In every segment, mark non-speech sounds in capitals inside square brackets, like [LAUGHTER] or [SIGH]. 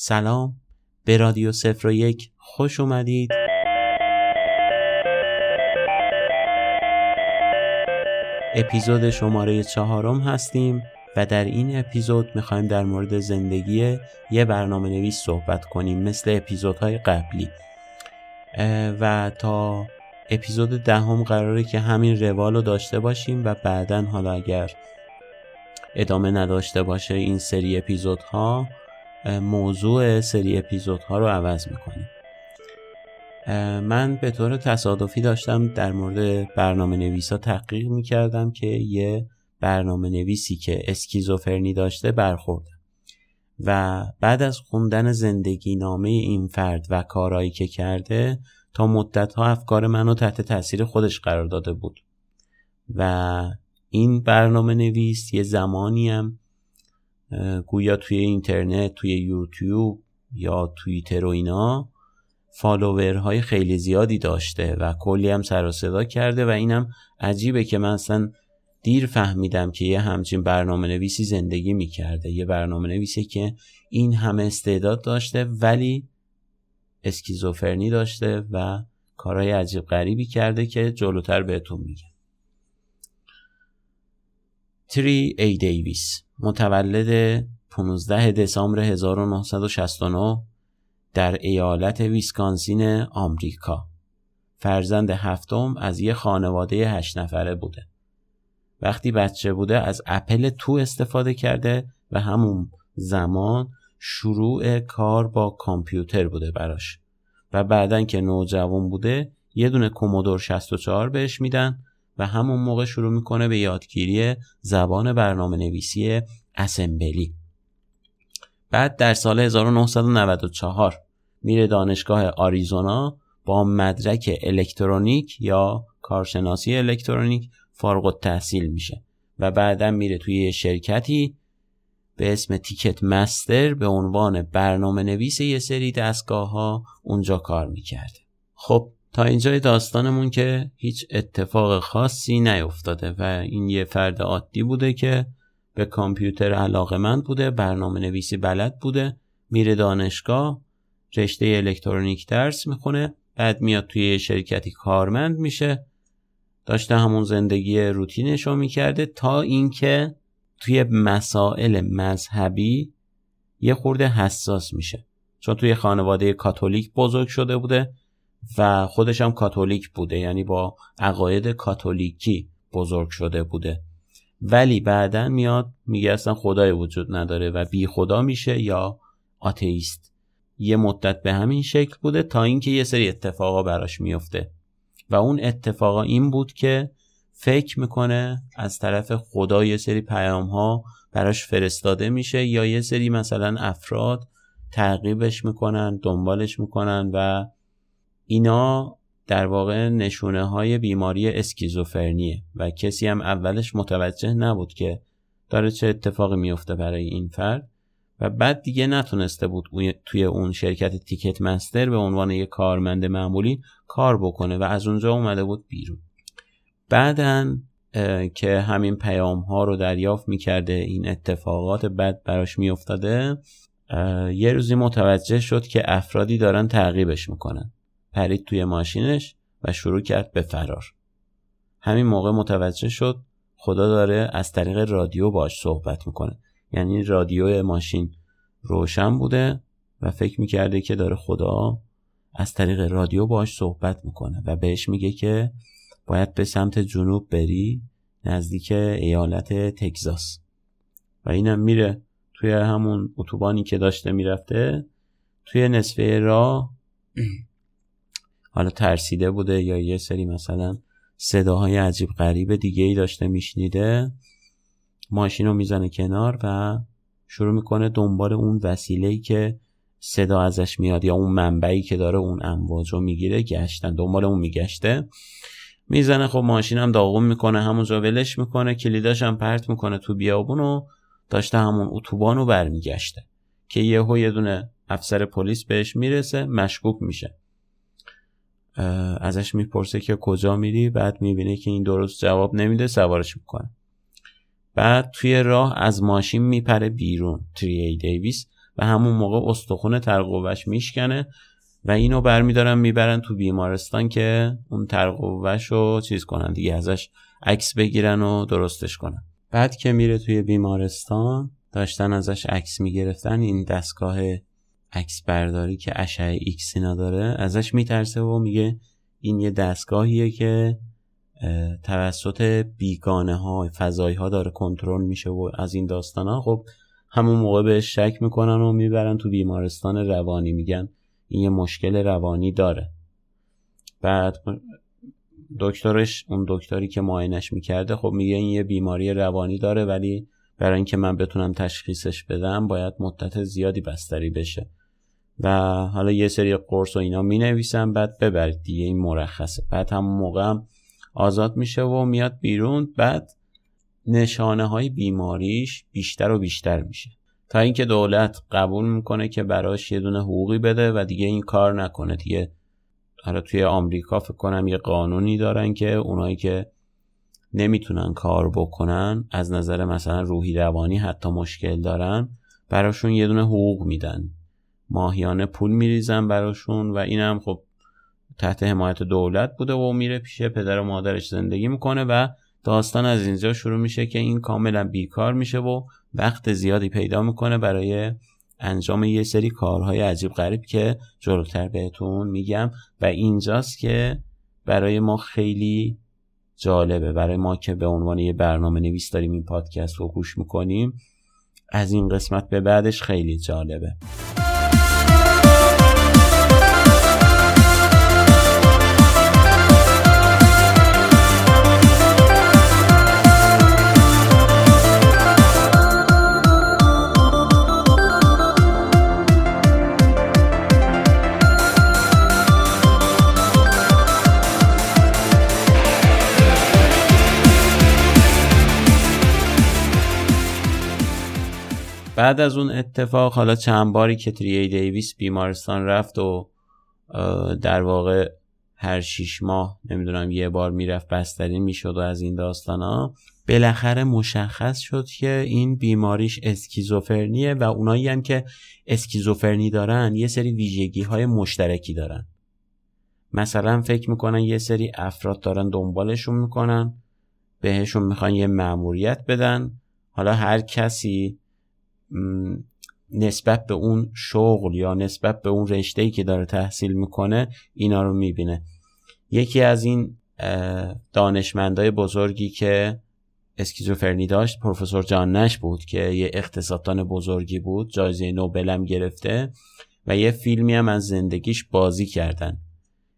سلام. به رادیو صفر و یک خوش اومدید. اپیزود شماره چهارم هستیم و در این اپیزود می‌خوایم در مورد زندگی یه برنامه نویس صحبت کنیم مثل اپیزودهای قبلی. و تا اپیزود دهم قراره که همین روال رو داشته باشیم و بعدا حالا اگر ادامه نداشته باشه این سری اپیزودها موضوع سری اپیزودها رو عوض می‌کنیم. من به طور تصادفی داشتم در مورد برنامه نویسا تحقیق می‌کردم که یه برنامه نویسی که اسکیزوفرنی داشته برخوردم و بعد از خوندن زندگی نامه این فرد و کارهایی که کرده تا مدت ها افکار منو تحت تاثیر خودش قرار داده بود. و این برنامه نویس یه زمانی هم گویا توی اینترنت توی یوتیوب یا توییتر و اینا فالوورهای خیلی زیادی داشته و کلی هم سر و صدا کرده و اینم عجیبه که من اصلا دیر فهمیدم که یه همچین برنامه نویسی زندگی می‌کرده. یه برنامه نویسی که این همه استعداد داشته ولی اسکیزوفرنی داشته و کارهای عجیب غریبی کرده که جلوتر بهتون میگم. تری ای دیویس. متولد 15 دسامبر 1969 در ایالت ویسکانسین آمریکا. فرزند هفتم از یه خانواده هشت نفره بوده. وقتی بچه بوده از اپل تو استفاده کرده و همون زمان شروع کار با کامپیوتر بوده براش. و بعدن که نوجوان بوده یه دونه کومودور 64 بهش میدن و همون موقع شروع می‌کنه به یادگیری زبان برنامه نویسی اسمبلی. بعد در سال 1994 میره دانشگاه آریزونا با مدرک الکترونیک یا کارشناسی الکترونیک فارغ التحصیل میشه و بعدا میره توی شرکتی به اسم تیکت مستر به عنوان برنامه نویس یه سری دستگاه ها اونجا کار می‌کرده. خب تا اینجای داستانمون که هیچ اتفاق خاصی نیفتاده و این یه فرد عادی بوده که به کامپیوتر علاقه من بوده برنامه نویسی بلد بوده میره دانشگاه رشته الکترونیک درس می‌خونه بعد میاد توی شرکتی کارمند میشه داشته همون زندگی روتینش رو می‌کرده تا اینکه توی مسائل مذهبی یه خورده حساس میشه. چون توی خانواده کاتولیک بزرگ شده بوده و خودش هم کاتولیک بوده یعنی با عقاید کاتولیکی بزرگ شده بوده. ولی بعدا میاد میگه اصلا خدای وجود نداره و بی خدا میشه یا آتئیست. یه مدت به همین شکل بوده تا اینکه یه سری اتفاقا براش میفته. و اون اتفاقا این بود که فکر می‌کنه از طرف خدا یه سری پیام ها براش فرستاده میشه یا یه سری مثلا افراد تعقیبش می‌کنن دنبالش می‌کنن و اینا در واقع نشونه های بیماری اسکیزوفرنیه و کسی هم اولش متوجه نبود که داره چه اتفاقی میفته برای این فرد و بعد دیگه نتونسته بود توی اون شرکت تیکت مستر به عنوان یک کارمند معمولی کار بکنه و از اونجا اومده بود بیرون. بعدا که همین پیام ها رو دریافت می‌کرده این اتفاقات بد براش میافتاده یه روزی متوجه شد که افرادی دارن تعقیبش می‌کنن. پرید توی ماشینش و شروع کرد به فرار. همین موقع متوجه شد خدا داره از طریق رادیو باش صحبت می‌کنه. یعنی رادیو ماشین روشن بوده و فکر می‌کرده که داره خدا از طریق رادیو باش صحبت می‌کنه و بهش میگه که باید به سمت جنوب بری نزدیک ایالت تگزاس. و اینم میره توی همون اتوبانی که داشته می‌رفته توی نصفه راه. [CLEARS THROAT] حالا ترسیده بوده یا یه سری مثلا صداهای عجیب غریب دیگه ای داشته میشنیده ماشین رو می‌زنه کنار و شروع می‌کنه دنبال اون وسیله که صدا ازش میاد یا اون منبعی که داره اون امواج رو می‌گیره گشتن دنبال اون میگشته. می‌زنه خب ماشین هم داغون می‌کنه همونجا ولش می‌کنه کلیداش هم پرت می‌کنه تو بیابون و داشته همون اتوبان رو برمیگشته که یهو یه دونه افسر پلیس بهش می‌رسه مشکوک میشه. ازش می‌پرسه که کجا میری بعد می‌بینه که این درست جواب نمیده سوارش می‌کنه. بعد توی راه از ماشین میپره بیرون تری ای دیویس و همون موقع استخون ترقوش میشکنه و اینو برمیدارن می‌برن تو بیمارستان که اون ترقوش رو چیز کنن دیگه ازش عکس بگیرن و درستش کنن. بعد که میره توی بیمارستان داشتن ازش عکس می‌گرفتن این دستگاه عکس برداری که اشعه ایکس اینا داره ازش میترسه و میگه این یه دستگاهیه که توسط بیگانه ها فضایی ها داره کنترل میشه و از این داستان ها خب همون موقع بهش شک می‌کنن و می‌برن تو بیمارستان روانی میگن این یه مشکل روانی داره. بعد دکترش اون دکتری که معاینش می‌کرده خب میگه این یه بیماری روانی داره ولی برای اینکه من بتونم تشخیصش بدم باید مدت زیادی بستری بشه. و حالا یه سری قرص و اینا می نویسم بعد ببرید دیگه این مرخصه. بعد هم موقع آزاد میشه و میاد بیرون. بعد نشانه های بیماریش بیشتر و بیشتر میشه. تا اینکه دولت قبول می‌کنه که براش یه دونه حقوقی بده و دیگه این کار نکنه. دیگه حالا توی آمریکا فکر کنم یه قانونی دارن که اونایی که نمی‌تونن کار بکنن از نظر مثلا روحی روانی حتی مشکل دارن براشون یه دونه حقوق میدن. ماهیانه پول میریزن براشون و اینم خب تحت حمایت دولت بوده و میره پیش پدر و مادرش زندگی می‌کنه و داستان از اینجا شروع میشه که این کاملا بیکار میشه و وقت زیادی پیدا می‌کنه برای انجام یه سری کارهای عجیب غریب که جلوتر بهتون میگم و اینجاست که برای ما خیلی جالبه. برای ما که به عنوان یه برنامه نویس داریم این پادکست رو گوش می‌کنیم از این قسمت به بعدش خیلی جالبه. بعد از اون اتفاق حالا چند باری که تری دیویس بیمارستان رفت و در واقع هر شیش ماه نمی‌دونم یه بار می‌رفت بستری می‌شد و از این داستان ها بالاخره مشخص شد که این بیماریش اسکیزوفرنیه و اونایی هم که اسکیزوفرنی دارن یه سری ویژگی های مشترکی دارن. مثلا فکر می‌کنن یه سری افراد دارن دنبالشون می‌کنن بهشون می‌خوان یه مأموریت بدن. حالا هر کسی نسبت به اون شغل یا نسبت به اون رشته که داره تحصیل می‌کنه اینا رو می‌بینه. یکی از این دانشمندای بزرگی که اسکیزوفرنی داشت پروفسور جان نش بود که یه اقتصاددان بزرگی بود جایزه نوبل هم گرفته و یه فیلمی هم از زندگیش بازی کردن.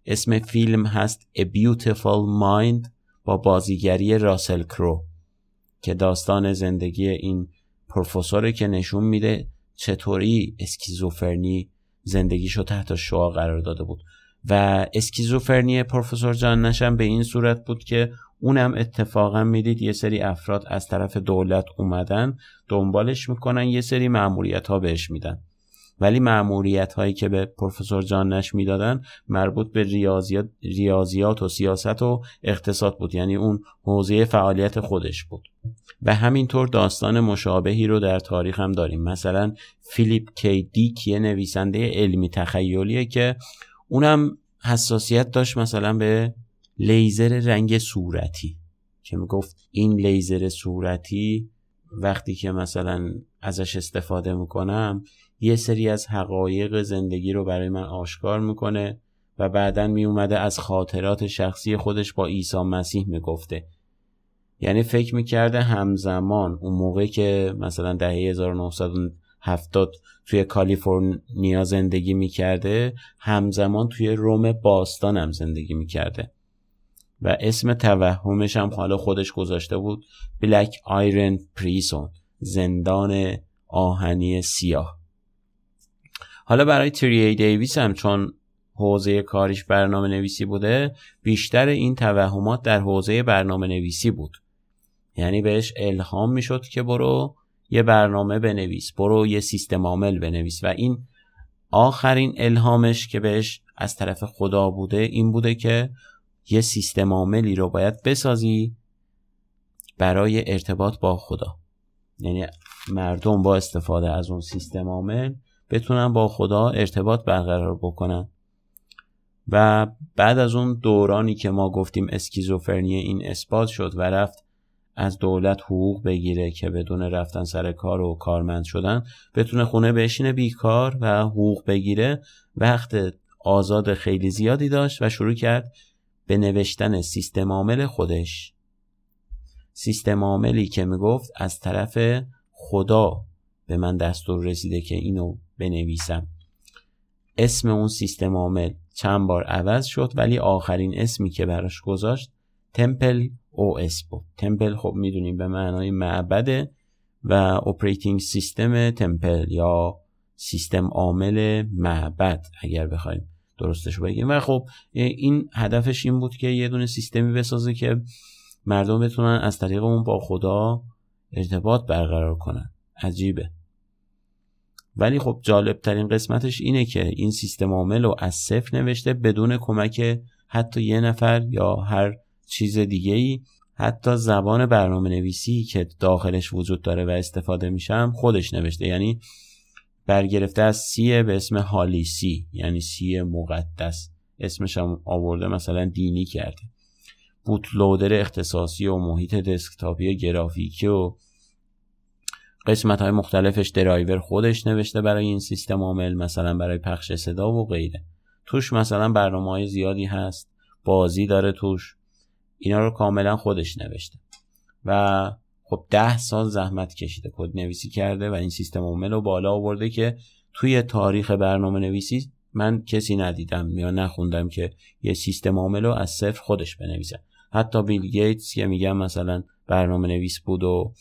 اسم فیلم هست A Beautiful Mind با بازیگری راسل کرو که داستان زندگی این پروفسوری که نشون میده چطوری اسکیزوفرنی زندگیشو تحت شعا قرار داده بود. و اسکیزوفرنی پروفسور جان نشم به این صورت بود که اونم اتفاقا می‌دید یه سری افراد از طرف دولت اومدن دنبالش می‌کنن یه سری معمولیت ها بهش میدن. ولی معمولیت هایی که به پروفسور جان نش می‌دادن مربوط به ریاضیات, ریاضیات و سیاست و اقتصاد بود. یعنی اون حوزه فعالیت خودش بود. و همینطور داستان مشابهی رو در تاریخ هم داریم. مثلا فیلیپ کی دیک یه نویسنده علمی تخیلیه که اونم حساسیت داشت مثلا به لیزر رنگ صورتی. که می‌گفت این لیزر صورتی وقتی که مثلا ازش استفاده می‌کنم یه سری از حقایق زندگی رو برای من آشکار می‌کنه و بعدا میومده از خاطرات شخصی خودش با عیسی مسیح می‌گفته. یعنی فکر می‌کرده همزمان اون موقع که مثلا دهه 1970 توی کالیفرنیا زندگی می‌کرده همزمان توی روم باستان هم زندگی می‌کرده. و اسم توهمش هم حالا خودش گذاشته بود بلک آیرن پریسون زندان آهنی سیاه. حالا برای تری دیویس هم چون حوزه کاریش برنامه نویسی بوده بیشتر این توهمات در حوزه برنامه نویسی بود. یعنی بهش الهام می‌شد که برو یه برنامه بنویس برو یه سیستم عامل بنویس. و این آخرین الهامش که بهش از طرف خدا بوده این بوده که یه سیستم عاملی رو باید بسازی برای ارتباط با خدا. یعنی مردم با استفاده از اون سیستم عامل بتونن با خدا ارتباط برقرار بکنن. و بعد از اون دورانی که ما گفتیم اسکیزوفرنی این اثبات شد و رفت از دولت حقوق بگیره که بدون رفتن سر کار و کارمند شدن بتونه خونه بشینه بیکار و حقوق بگیره. وقت آزاد خیلی زیادی داشت و شروع کرد به نوشتن سیستم عامل خودش. سیستم عاملی که می‌گفت از طرف خدا به من دستور رسیده که اینو بنویسم. اسم اون سیستم عامل چند بار عوض شد ولی آخرین اسمی که براش گذاشت تمپل او اس بود. تمپل خب می‌دونیم به معنای معبده و operating system Temple یا سیستم عامل معبد اگر بخوایم درستش بگیم. و خب این هدفش این بود که یه دونه سیستمی بسازه که مردم بتونن از طریق اون با خدا ارتباط برقرار کنن. عجیبه. ولی خب جالب ترین قسمتش اینه که این سیستم عامل رو از صفر نوشته بدون کمک حتی یه نفر یا هر چیز دیگه ای حتی زبان برنامه نویسی که داخلش وجود داره و استفاده میشم خودش نوشته. یعنی برگرفته از سی به اسم حالی سی یعنی سی مقدس. اسمش هم آورده مثلا دینی کرده. بوتلودر اختصاصی و محیط دسکتاپی گرافیکی و قسمت های مختلفش درایور خودش نوشته برای این سیستم عامل مثلا برای پخش صدا و غیره. توش مثلا برنامه های زیادی هست بازی داره توش. اینا رو کاملا خودش نوشته. و خب ده سال زحمت کشیده کد نویسی کرده و این سیستم عامل رو بالا آورده که توی تاریخ برنامه نویسی من کسی ندیدم یا نخوندم که یه سیستم عامل رو از صفر خودش بنویسه. حتی بیل گیتس که میگم مثلا برنامه نویس بود و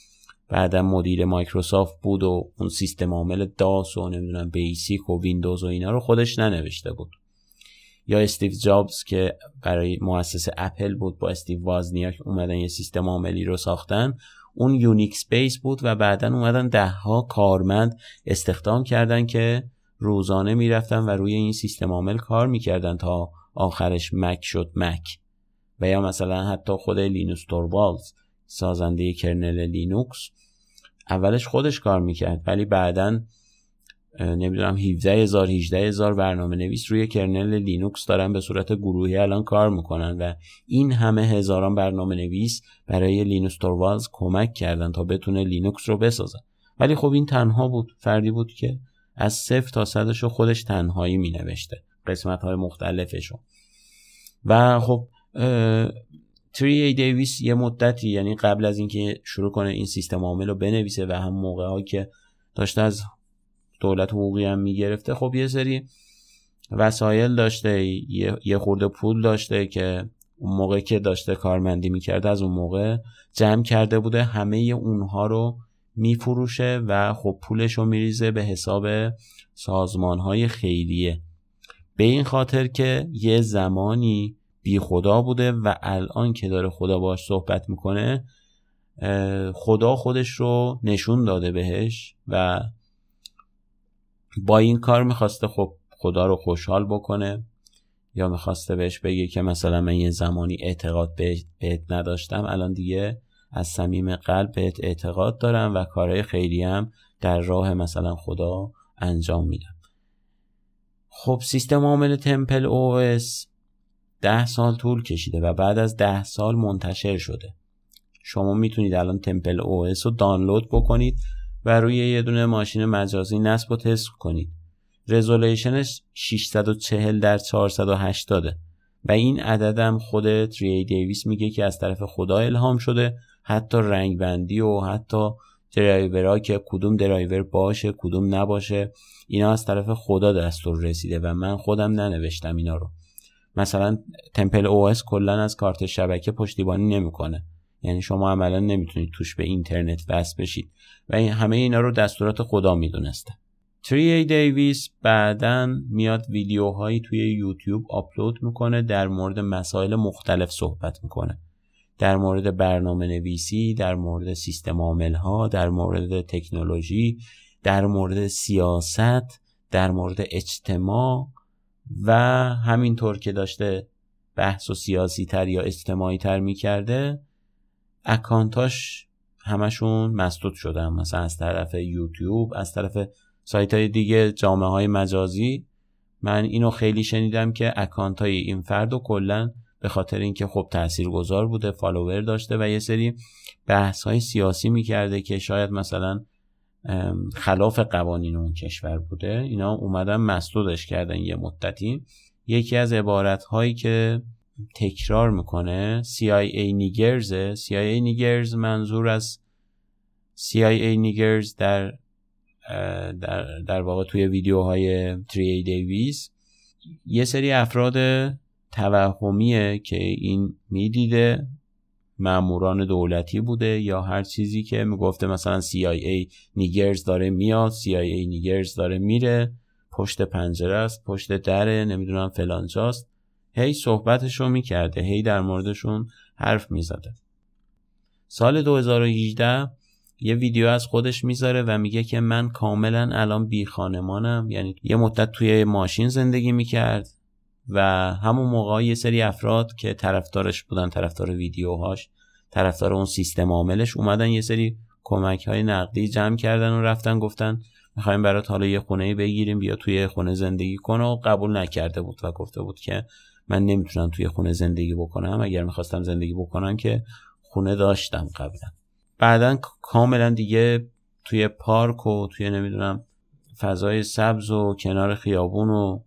بعدا مدیر مایکروسافت بود و اون سیستم عامل DOS و نمی‌دونم BASIC و ویندوز و اینا رو خودش ننوشته بود. یا استیو جابز که برای مؤسس اپل بود با استیو وازنیاک اومدن یه سیستم عاملی رو ساختن. اون Unix base بود و بعدا اومدن ده ها کارمند استخدام کردن که روزانه می‌رفتن و روی این سیستم عامل کار می‌کردن تا آخرش Mac شد Mac. و یا مثلا حتی خود لینوس توروالز سازنده kernel لینوکس اولش خودش کار می‌کرد ولی بعدا نمی‌دونم 17 هزار 18 هزار برنامه نویس روی kernel لینوکس دارن به صورت گروهی الان کار می‌کنن و این همه هزاران برنامه نویس برای لینوس توروالز کمک کردن تا بتونه لینوکس رو بسازن ولی خب این تنها بود فردی بود که از صفر تا صدش خودش تنهایی می نوشته قسمت های مختلفشو. و خب تری دیویس یه مدتی یعنی قبل از اینکه شروع کنه این سیستم عامل رو بنویسه و هم موقع ها که داشته از دولت حقوقی هم می‌گرفته خب یه سری وسایل داشته یه خورده پول داشته که اون موقع که داشته کارمندی می‌کرده از اون موقع جمع کرده بوده همه اونها رو میفروشه و خب پولش رو میریزه به حساب سازمان های خیریه. به این خاطر که یه زمانی بی خدا بوده و الان که داره خدا باش صحبت می‌کنه خدا خودش رو نشون داده بهش و با این کار می‌خواسته خب خدا رو خوشحال بکنه یا می‌خواسته بهش بگه که مثلا من یه زمانی اعتقاد بهت نداشتم الان دیگه از صمیم قلب بهت اعتقاد دارم و کارهای خیلی هم در راه مثلا خدا انجام میدم. خب سیستم عامل تمپل او اس ده سال طول کشیده و بعد از ده سال منتشر شده. شما می‌تونید الان TempleOS رو دانلود بکنید و روی یه دونه ماشین مجازی نصب و تست کنید. resolution ش 640 در 480 و این عددم خود تری دیویس میگه که از طرف خدا الهام شده. حتی رنگ بندی و حتی درایورها که کدوم درایور باشه کدوم نباشه اینا از طرف خدا دستور رسیده و من خودم ننوشتم اینا رو. مثلا تمپل او اس کلا از کارت شبکه پشتیبانی نمی‌کنه. یعنی شما عملا نمی‌تونید توش به اینترنت وصل بشید. و این همه اینا رو دستورات خدا می‌دونسته. تری دیویس بعدا میاد ویدیوهایی توی یوتیوب آپلود می‌کنه در مورد مسائل مختلف صحبت می‌کنه. در مورد برنامه نویسی در مورد سیستم عامل ها در مورد تکنولوژی در مورد سیاست در مورد اجتماع و همینطور که داشته بحث و سیاسی تر یا اجتماعی تر می‌کرده account اش همشون مسدود شدن مثلا از طرف یوتیوب از طرف سایت های دیگه جامعه های مجازی. من اینو خیلی شنیدم که account های این فرد و کلا به خاطر اینکه خب گذار بوده follower داشته و یه سری بحث های سیاسی می‌کرده که شاید مثلا خلاف قوانین اون کشور بوده. اینا اومدن مسدودش کردن یه مدتی. یکی از عبارت هایی که تکرار می‌کنه CIA نیگرز CIA نیگرز منظور از CIA نیگرز در در, در واقع توی ویدیوهای تری دیویس یه سری افراد توهمیه که این می‌دیده. ماموران دولتی بوده یا هر چیزی که می‌گفته مثلا CIA نیگرز داره میاد CIA نیگرز داره میره پشت پنجره است پشت دره نمی‌دونم فلان جاست. هی صحبتشو می‌کرده هی در موردشون حرف می‌زده. سال 2018 یه ویدیو از خودش می‌ذاره و میگه که من کاملا الان بی خانمانم یعنی یه مدت توی ماشین زندگی می‌کرد. و همون موقع یه سری افراد که طرفدارش بودن طرفدار ویدیوهاش طرفدار اون سیستم عاملش اومدن یه سری کمک های نقدی جمع کردن و رفتن گفتن می‌خوایم برات حالا یه خونه بگیریم بیا توی خونه زندگی کن و قبول نکرده بود و گفته بود که من نمی‌تونم توی خونه زندگی بکنم اگر می‌خواستم زندگی بکنم که خونه داشتم قبلا. بعدا کاملا دیگه توی پارک و توی نمی‌دونم فضای سبز و کنار خیابون و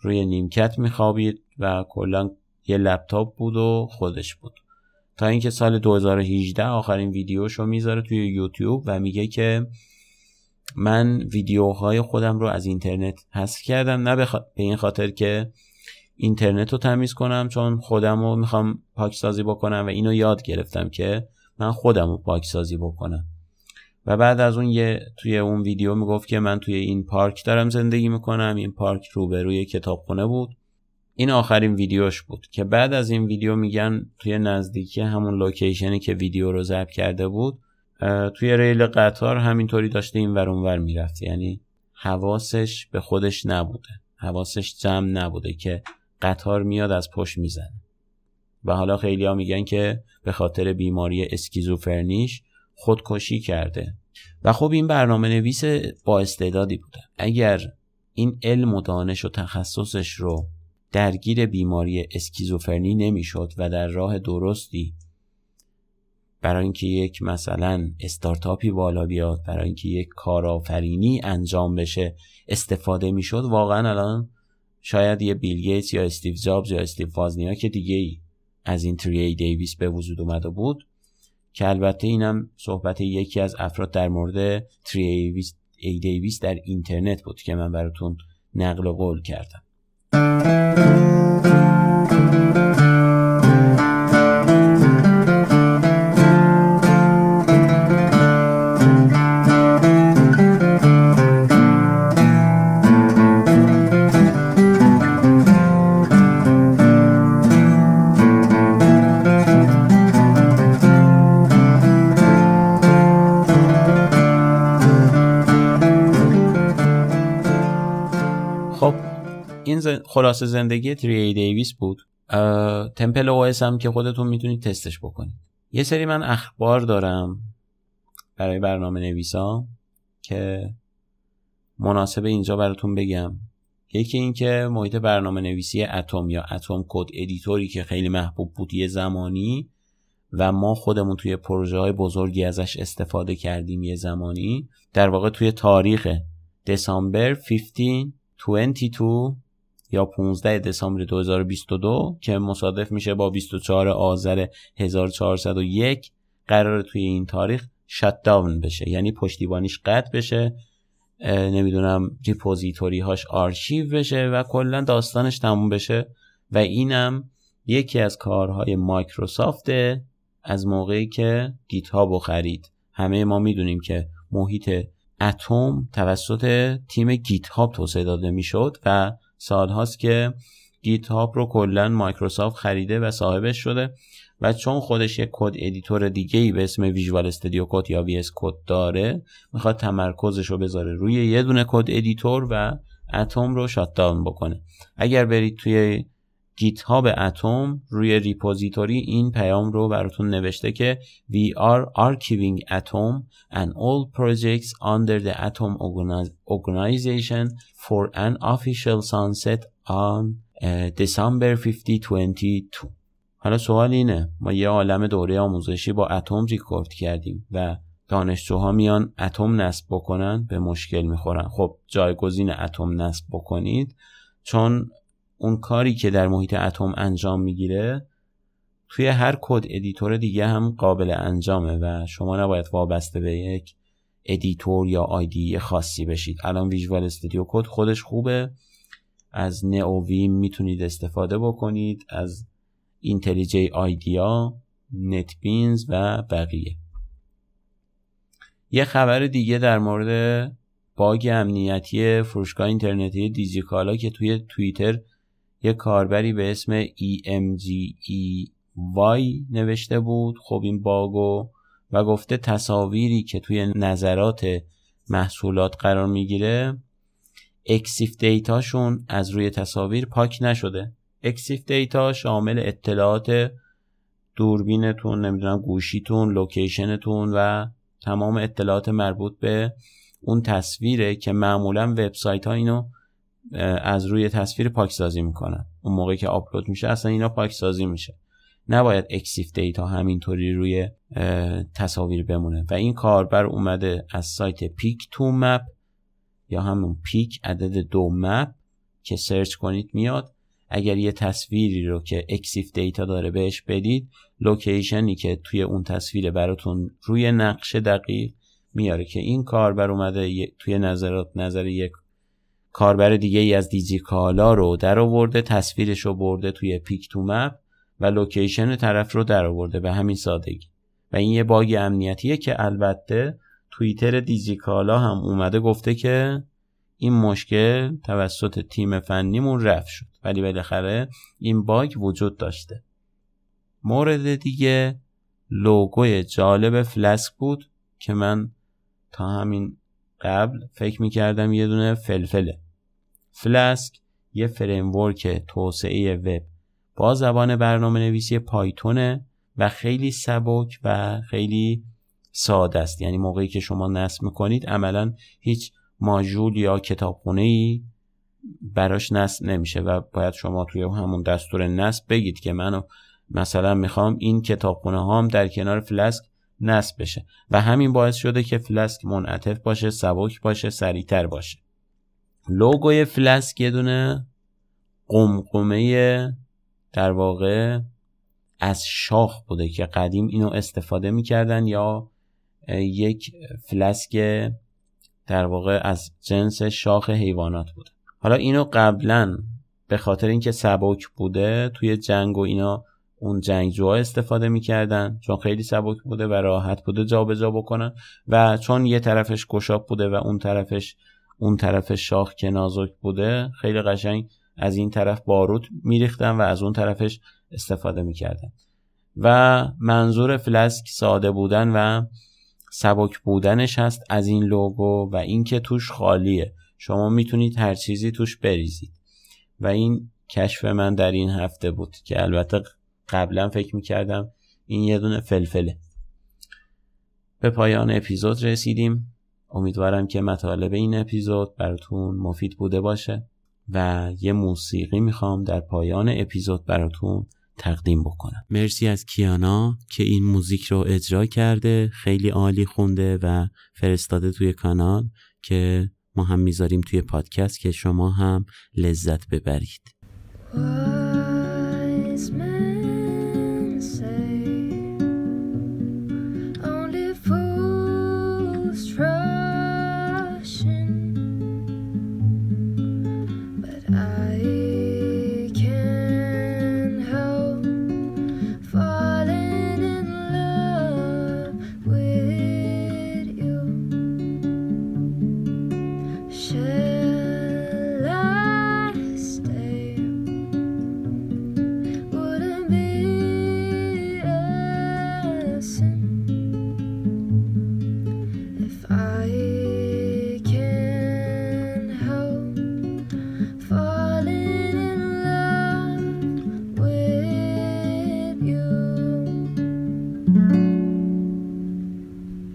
روی نیمکت میخوابید و کلا یه لپتاپ بود و خودش بود. تا اینکه سال 2018 آخرین ویدیوشو می‌ذاره توی یوتیوب و میگه که من ویدیوهای خودم رو از اینترنت حذف کردم. نه به این خاطر که اینترنت رو تمیز کنم چون خودم رو می‌خوام پاکسازی بکنم و اینو یاد گرفتم که من خودم رو پاکسازی بکنم. و بعد از اون یه توی اون ویدیو می‌گفت که من توی این پارک دارم زندگی می‌کنم. این پارک روبروی کتابخونه بود. این آخرین ویدیوش بود که بعد از این ویدیو میگن توی نزدیکی همون location ی که ویدیو رو ضبط کرده بود توی ریل قطار همینطوری داشته این ور اون ور می‌رفت. یعنی حواسش به خودش نبوده. حواسش جمع نبوده که قطار میاد از پشت می‌زنه. و حالا خیلی ها میگن که به خاطر بیماری اسکیزوفرنیش خودکشی کرده. و خب این برنامه نویس با استعدادی بوده. اگر این علم و دانش و تخصصش رو درگیر بیماری اسکیزوفرنی نمی‌شد و در راه درستی برای اینکه یک مثلا استارتاپی بالا بیاد برای اینکه یک کارآفرینی انجام بشه استفاده می‌شد واقعا الان شاید یه بیل گیتس یا استیو جابز یا استیو وازنیا که دیگه ای از این تری دیویس به وجود اومده بود که البته اینم صحبت یکی از افراد در مورد تری ای دیویس در اینترنت بود که من براتون نقل قول کردم. خلاصه زندگی تری دیویس بود. TempleOS هم که خودتون می‌تونید تستش بکنید. یه سری من اخبار دارم برای برنامه نویسا که مناسب اینجا براتون بگم. یکی این که محیط برنامه نویسی Atom یا Atom code editor ی که خیلی محبوب بود یه زمانی و ما خودمون توی پروژه های بزرگی ازش استفاده کردیم یه زمانی در واقع توی تاریخ دسامبر 15 22 یا 15 دسامبر 2022 که مصادف میشه با 24 آذر 1401 قراره توی این تاریخ shut down بشه. یعنی پشتیبانیش قطع بشه نمی‌دونم repository هاش آرشیو بشه و کلا داستانش تموم بشه. و اینم یکی از کارهای مایکروسافت از موقعی که GitHub خرید. همه ما می‌دونیم که محیط Atom توسط تیم GitHub توسعه داده می‌شد و سالهاست که GitHub رو کلا مایکروسافت خریده و صاحبش شده و چون خودش یک code editor دیگه ای به اسم Visual Studio Code یا VS Code داره می‌خواد تمرکزش رو بذاره روی یه دونه code editor و Atom رو shut down بکنه. اگر برید توی GitHub Atom روی repository این پیام رو براتون نوشته که We are archiving Atom and all projects under the Atom organization for an official sunset on December 50, 22 حالا سوال اینه ما یه عالم دوره آموزشی با اتم ریکورد کردیم و دانشجوها میان اتم نصب بکنن به مشکل می‌خورن. خب جایگزین اتم نصب بکنید چون اون کاری که در محیط اتم انجام می‌گیره توی هر code editor دیگه هم قابل انجامه و شما نباید وابسته به یک editor یا IDE خاصی بشید. الان Visual Studio Code خودش خوبه. از Neovim می‌تونید استفاده بکنید. از IntelliJ IDEA NetBeans و بقیه. یه خبر دیگه در مورد bug امنیتی فروشگاه اینترنتی دیجیکالا که توی توییتر یه کاربری به اسم EMGEY نوشته بود. خب این باگو و گفته تصاویری که توی نظرات محصولات قرار می‌گیره EXIF data شون از روی تصاویر پاک نشده. EXIF data شامل اطلاعات دوربینتون نمی‌دونم گوشیتون location تون و تمام اطلاعات مربوط به اون تصویره که معمولا وبسایت ها اینو از روی تصویر پاکسازی می‌کنن. اون موقعی که آپلود میشه اصلا اینا پاکسازی میشه. نباید EXIF data همینطوری روی تصاویر بمونه. و این کاربر اومده از سایت Pic2Map یا همون pic عدد دو map که search کنید میاد. اگر یه تصویری رو که EXIF data داره بهش بدید location ی که توی اون تصویر براتون روی نقش دقیق میاره که این کاربر اومده توی نظرات نظر یک کاربر دیگه ای از دیجی کالا رو در آورده تصویرش رو برده توی Pic2Map و location طرف رو در آورده به همین سادگی. و این یه باگ امنیتیه که البته توییتر دیجی کالا هم اومده گفته که این مشکل توسط تیم فنیمون رفع شد. ولی بالاخره این باگ وجود داشته. مورد دیگه لوگوی جالب فلسک بود که من تا همین قبل فکر می‌کردم یه دونه فلفله. Flask یه framework توسعه وب. با زبان برنامه نویسی پایتونه و خیلی سبک و خیلی ساده است. یعنی موقعی که شما نصب می‌کنید عملا هیچ ماژول یا کتابخونه ای براش نصب نمیشه و باید شما توی همون دستور نصب بگید که منو مثلا می‌خوام این کتابخونه هام در کنار فلسک نصب بشه. و همین باعث شده که فلسک منعطف باشه سبک باشه سریعتر باشه. لوگوی فلسک یه دونه قمقمه در واقع از شاخ بوده که قدیم اینو استفاده می‌کردن یا یک فلسک در واقع از جنس شاخ حیوانات بوده. حالا اینو قبلا به خاطر اینکه سبک بوده توی جنگ و اینا اون جنگجوها استفاده می‌کردن چون خیلی سبک بوده و راحت بوده جابجا جا بکنن و چون یه طرفش گشاب بوده و اون طرفش اون طرف شاخ که نازک بوده خیلی قشنگ از این طرف باروت میریختن و از اون طرفش استفاده می‌کردن. و منظور فلسک ساده بودن و سبک بودنش هست از این لوگو و اینکه توش خالیه. شما می‌تونید هر چیزی توش بریزید. و این کشف من در این هفته بود که البته قبلا فکر می‌کردم این یه دونه فلفله. به پایان اپیزود رسیدیم. امیدوارم که مطالب این اپیزود براتون مفید بوده باشه و یه موسیقی می‌خوام در پایان اپیزود براتون تقدیم بکنم. مرسی از کیانا که این موزیک رو اجرا کرده خیلی عالی خونده و فرستاده توی کانال که ما هم می‌ذاریم توی پادکست که شما هم لذت ببرید.